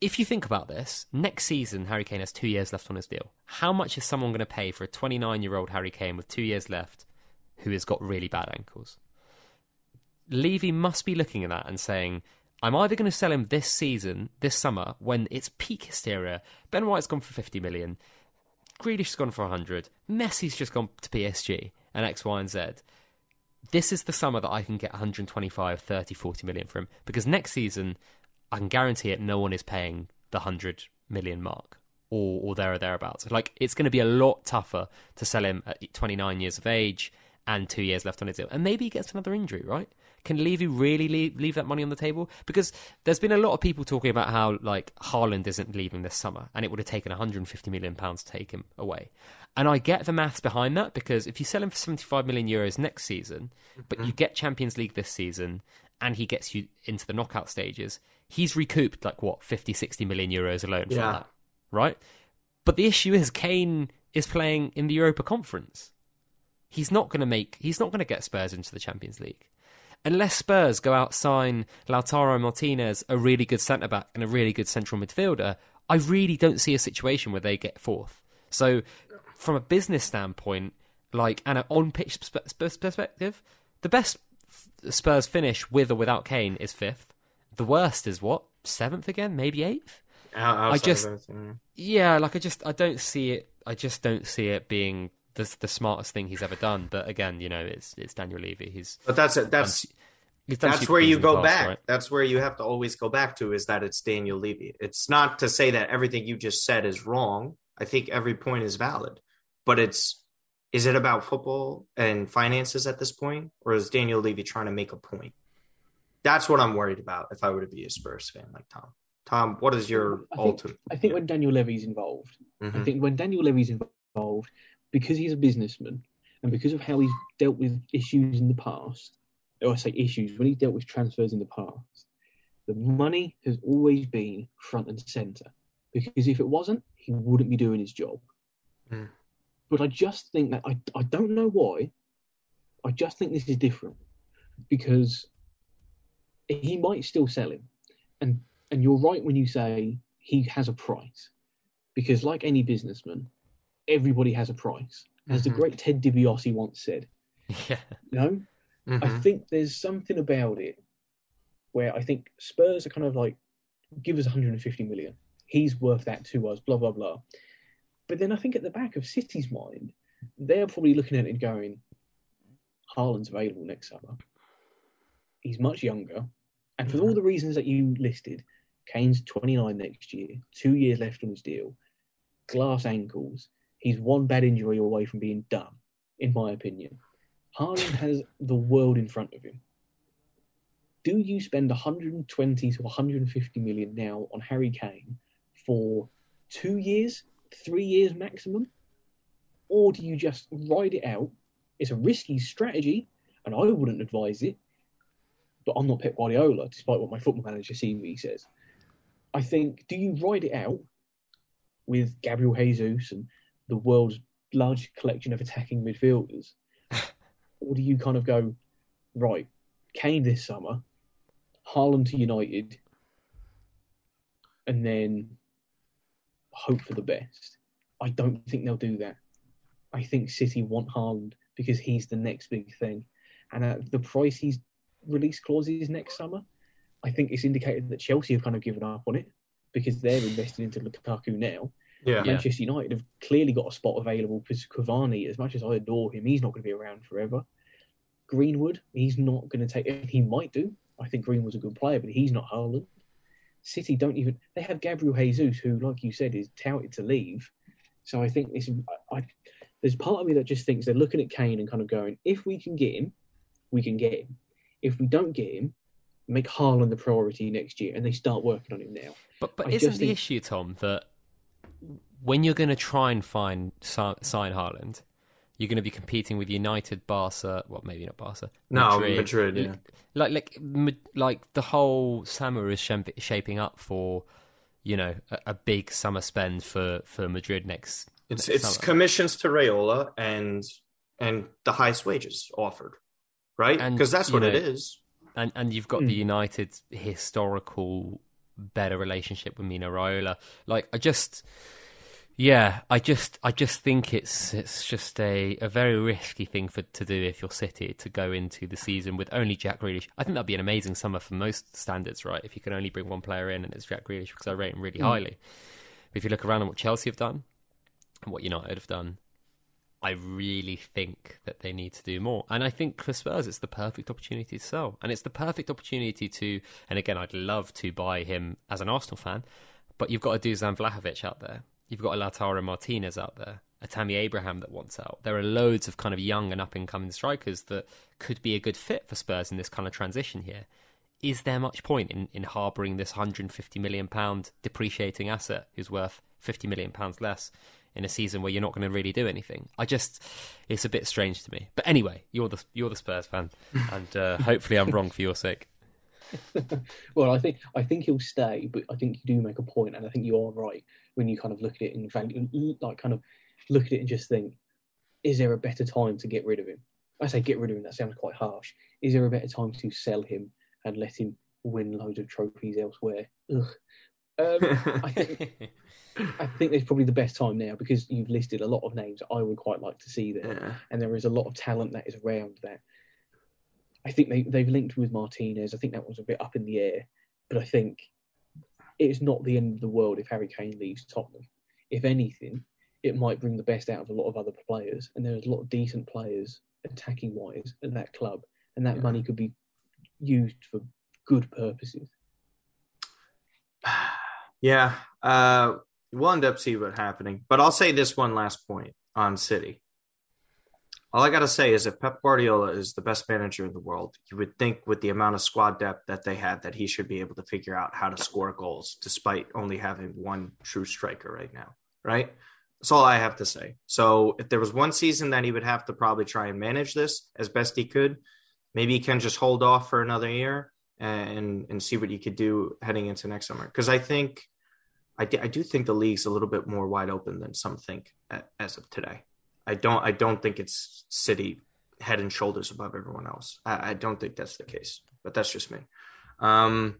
If you think about this, next season Harry Kane has two years left on his deal. How much is someone going to pay for a 29 year old Harry Kane with two years left who has got really bad ankles? Levy must be looking at that and saying, I'm either going to sell him this season, this summer, when it's peak hysteria. Ben White's gone for 50 million. Grealish's gone for 100. Messi's just gone to PSG and X, Y, and Z. This is the summer that I can get 125, 30, 40 million from him. Because next season, I can guarantee it, no one is paying the 100 million mark or, or there or thereabouts. Like, it's going to be a lot tougher to sell him at 29 years of age and two years left on his deal. And maybe he gets another injury, right? Can Levy really leave, leave that money on the table? Because there's been a lot of people talking about how like Haaland isn't leaving this summer, and it would have taken 150 million pounds to take him away. And I get the maths behind that because if you sell him for 75 million euros next season, but you mm-hmm. get Champions League this season, and he gets you into the knockout stages, he's recouped like what 50, 60 million euros alone from Yeah. that, right? But the issue is Kane is playing in the Europa Conference he's not going to make he's not going to get Spurs into the Champions League. unless Spurs go out sign Lautaro Martinez, a really good centre back and a really good central midfielder, I really don't see a situation where they get fourth. So, from a business standpoint, like and an on pitch perspective, the best Spurs finish with or without Kane is fifth. The worst is what seventh again, maybe eighth. I just, yeah, like I just, I don't see it. I just don't see it being the the smartest thing he's ever done. But again, you know, it's it's Daniel Levy. He's but that's it. That's that's where you go past, back. Right? That's where you have to always go back to is that it's Daniel Levy. It's not to say that everything you just said is wrong. I think every point is valid, but it's is it about football and finances at this point, or is Daniel Levy trying to make a point? That's what I'm worried about if I were to be a Spurs fan like Tom. Tom, what is your I ultimate? I think when Daniel Levy's involved, mm-hmm. I think when Daniel Levy's involved, because he's a businessman and because of how he's dealt with issues in the past, or I say issues, when he dealt with transfers in the past, the money has always been front and center. Because if it wasn't, he wouldn't be doing his job. Mm. But I just think that I, I don't know why. I just think this is different because he might still sell him. And and you're right when you say he has a price. Because like any businessman, everybody has a price. As mm-hmm. the great Ted DiBiase once said. Yeah. You know? Mm-hmm. I think there's something about it where I think Spurs are kind of like, give us 150 million. He's worth that to us, blah, blah, blah. But then I think at the back of City's mind, they're probably looking at it and going, Haaland's available next summer. He's much younger. And for all the reasons that you listed, Kane's 29 next year, two years left on his deal, glass ankles. He's one bad injury away from being done, in my opinion. Haaland has the world in front of him. Do you spend 120 to 150 million now on Harry Kane for two years, three years maximum? Or do you just ride it out? It's a risky strategy, and I wouldn't advise it. But I'm not Pep Guardiola, despite what my football manager CV says. I think, do you ride it out with Gabriel Jesus and the world's largest collection of attacking midfielders? or do you kind of go, right, Kane this summer, Haaland to United, and then hope for the best? I don't think they'll do that. I think City want Haaland because he's the next big thing. And at the price he's released clauses next summer, I think it's indicated that Chelsea have kind of given up on it because they're investing into Lukaku now. Yeah. Manchester United have clearly got a spot available because Cavani, as much as I adore him, he's not going to be around forever. Greenwood, he's not going to take. He might do. I think Greenwood's a good player, but he's not Haaland. City don't even. They have Gabriel Jesus, who, like you said, is touted to leave. So I think this. I, I, there's part of me that just thinks they're looking at Kane and kind of going, if we can get him, we can get him. If we don't get him, make Haaland the priority next year, and they start working on him now. But but I isn't the think... issue, Tom, that when you're going to try and find sign Haaland, you're going to be competing with United, Barca. Well, maybe not Barca. No, Madrid. Madrid yeah. Like like like the whole summer is shaping up for you know a, a big summer spend for for Madrid next. It's next it's summer. commissions to Raiola and and the highest wages offered, right? Because that's what know, it is and and you've got mm. the hmm. United historical better relationship with Mino Raiola. Like I just yeah, I just I just think it's it's just a, a very risky thing for to do if you're City to go into the season with only Jack Grealish. I think that'd be an amazing summer for most standards, right? If you can only bring one player in and it's Jack Grealish because I rate him really mm. highly. But if you look around at what Chelsea have done and what United have done, I really think that they need to do more. And I think for Spurs, it's the perfect opportunity to sell. And it's the perfect opportunity to, and again, I'd love to buy him as an Arsenal fan, but you've got a Dusan Vlahovic out there. You've got a Lautaro Martinez out there, a Tammy Abraham that wants out. There are loads of kind of young and up and coming strikers that could be a good fit for Spurs in this kind of transition here. Is there much point in, in harbouring this £150 million depreciating asset who's worth £50 million less in a season where you're not going to really do anything. I just, it's a bit strange to me. But anyway, you're the you're the Spurs fan, and uh, hopefully I'm wrong for your sake. well, I think I think he'll stay, but I think you do make a point, and I think you are right when you kind of look at it and like kind of look at it and just think, is there a better time to get rid of him? I say get rid of him. That sounds quite harsh. Is there a better time to sell him and let him win loads of trophies elsewhere? Ugh. Um, I think I think it's probably the best time now because you've listed a lot of names I would quite like to see there, Yeah. and there is a lot of talent that is around that. I think they they've linked with Martinez. I think that was a bit up in the air, but I think it's not the end of the world if Harry Kane leaves Tottenham. If anything, it might bring the best out of a lot of other players, and there's a lot of decent players attacking wise at that club, and that Yeah. money could be used for good purposes. Yeah, uh, we'll end up see what's happening. But I'll say this one last point on City. All I gotta say is, if Pep Guardiola is the best manager in the world, you would think with the amount of squad depth that they had, that he should be able to figure out how to score goals, despite only having one true striker right now. Right? That's all I have to say. So, if there was one season that he would have to probably try and manage this as best he could, maybe he can just hold off for another year and and see what he could do heading into next summer. Because I think I, d- I do think the league's a little bit more wide open than some think as of today. I don't I don't think it's City head and shoulders above everyone else. I, I don't think that's the case, but that's just me. Um,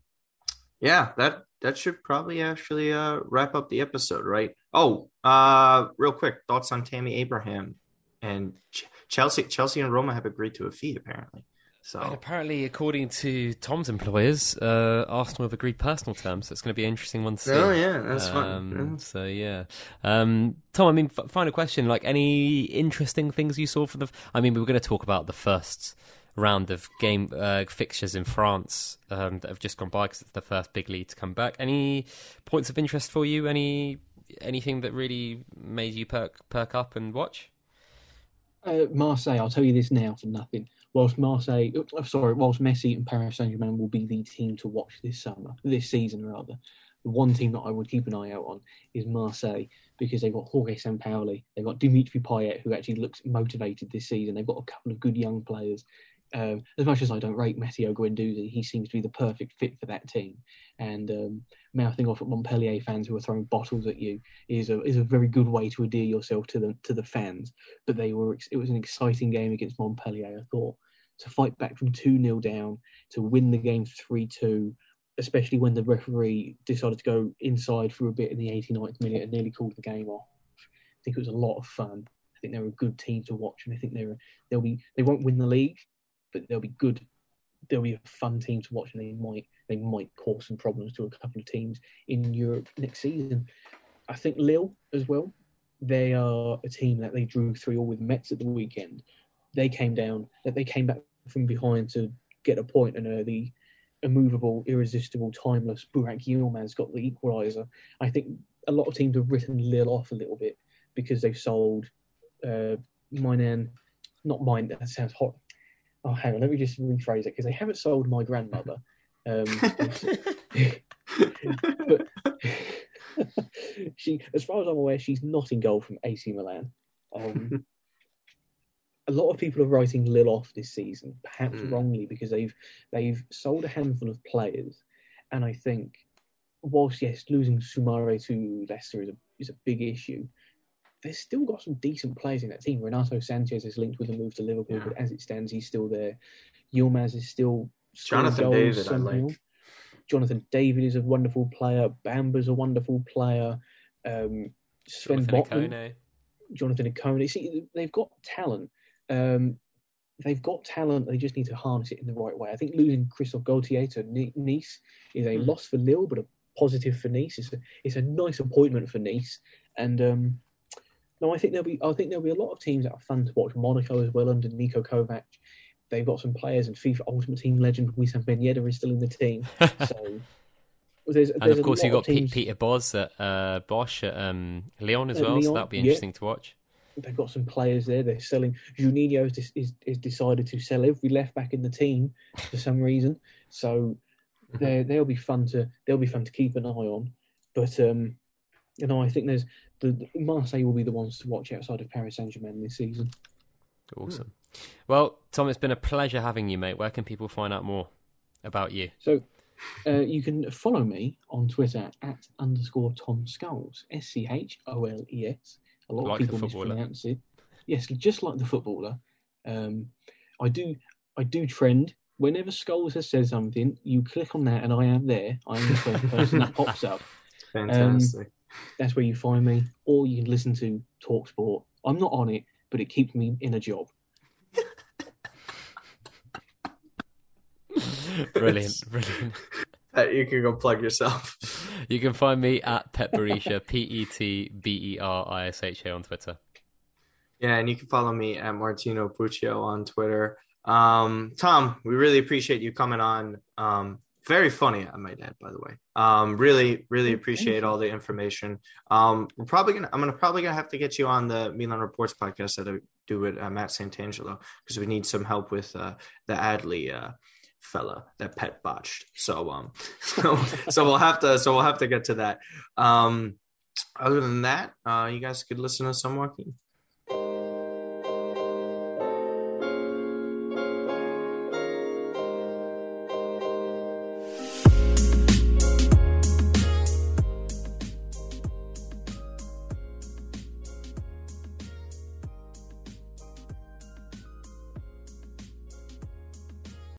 yeah, that that should probably actually uh, wrap up the episode, right? Oh, uh, real quick thoughts on Tammy Abraham and Ch- Chelsea. Chelsea and Roma have agreed to a fee apparently. So And apparently, according to Tom's employers, uh, Arsenal have agreed personal terms. So it's going to be an interesting one to see. oh yeah, that's Um, fun. So yeah, um, Tom. I mean, f- final question. Like, any interesting things you saw for the? I mean, we were going to talk about the first round of game uh, fixtures in France um, that have just gone by because it's the first big league to come back. Any points of interest for you? Any anything that really made you perk perk up and watch? Uh, Marseille, I'll tell you this now for nothing. Whilst Marseille, uh, sorry, whilst Messi and Paris Saint Germain will be the team to watch this summer, this season rather, the one team that I would keep an eye out on is Marseille because they've got Jorge Sampaoli, they've got Dimitri Payet, who actually looks motivated this season. They've got a couple of good young players. Um, as much as I don't rate Matteo Guendouzi, he seems to be the perfect fit for that team. And um, mouthing off at Montpellier fans who are throwing bottles at you is a is a very good way to endear yourself to the to the fans. But they were it was an exciting game against Montpellier. I thought to fight back from two 0 down to win the game three two, especially when the referee decided to go inside for a bit in the 89th minute and nearly called the game off. I think it was a lot of fun. I think they're a good team to watch, and I think they're they'll be they won't win the league, but they'll be good. They'll be a fun team to watch, and they might they might cause some problems to a couple of teams in Europe next season. I think Lille as well. They are a team that they drew three all with Metz at the weekend. They came down, that they came back from behind to get a point, and uh, the immovable, irresistible, timeless Burak Yilmaz got the equaliser. I think a lot of teams have written Lille off a little bit because they've sold uh, Maignan, not mine. That sounds hot. Oh, hang on, let me just rephrase it because they haven't sold my grandmother. Um, but she, as far as I'm aware, she's not in goal from AC Milan. Um, a lot of people are writing Lille off this season, perhaps Mm. wrongly, because they've they've sold a handful of players, and I think, whilst yes, losing Soumare to Leicester is a is a big issue, they've still got some decent players in that team. Renato Sanchez is linked with a move to Liverpool, Yeah. but as it stands, he's still there. Yilmaz is still scoring Jonathan goals David, I like. Jonathan David is a wonderful player. Bamba's a wonderful player. Um, Sven Jonathan Botman, Ikone. Jonathan Ikone. See, they've got talent. Um, they've got talent. They just need to harness it in the right way. I think losing Christophe Galtier to Nice is a Hmm. loss for Lille, but a positive for Nice. It's a, it's a nice appointment for Nice. And um, no, I think there'll be I think there'll be a lot of teams that are fun to watch. Monaco as well under Niko Kovac. They've got some players and FIFA Ultimate Team legend Wissam Ben Yedder is still in the team. So there's, And there's of course, you've got teams- Peter Bosz at uh, Bosch at um, Lyon as At well, so that'll be yeah. interesting to watch. They've got some players there. They're selling. Juninho has, is, is decided to sell every left back in the team for some reason. So they they'll be fun to they'll be fun to keep an eye on. But um, you know, I think there's the the- Marseille will be the ones to watch outside of Paris Saint Germain this season. Awesome. Well, Tom, it's been a pleasure having you, mate. Where can people find out more about you? So uh, you can follow me on Twitter at underscore Tom Scholes S C H O L E S. A lot Like of the people footballer. mispronounce it. Yes, just like the footballer. Um, I do I do trend. Whenever Scholes has said something, you click on that, and I am there. I am the first person that pops up. Fantastic. That's where you find me, or you can listen to Talksport. I'm not on it, but it keeps me in a job. brilliant, brilliant. You can go plug yourself. You can find me at Pet Berisha, P E T B E R I S H A on Twitter. Yeah, and you can follow me at Martino Puccio on Twitter. Um, Tom, we really appreciate you coming on. Um, very funny, I might add, by the way. Um, really, really appreciate all the information. Um, we're probably gonna, I'm gonna probably gonna have to get you on the Milan Reports podcast that I do with uh, Matt Santangelo because we need some help with uh, the Adli uh, fella that pet botched. So, um, so, so we'll have to, so we'll have to get to that. Um, other than that, uh, you guys could listen to some Joaquin.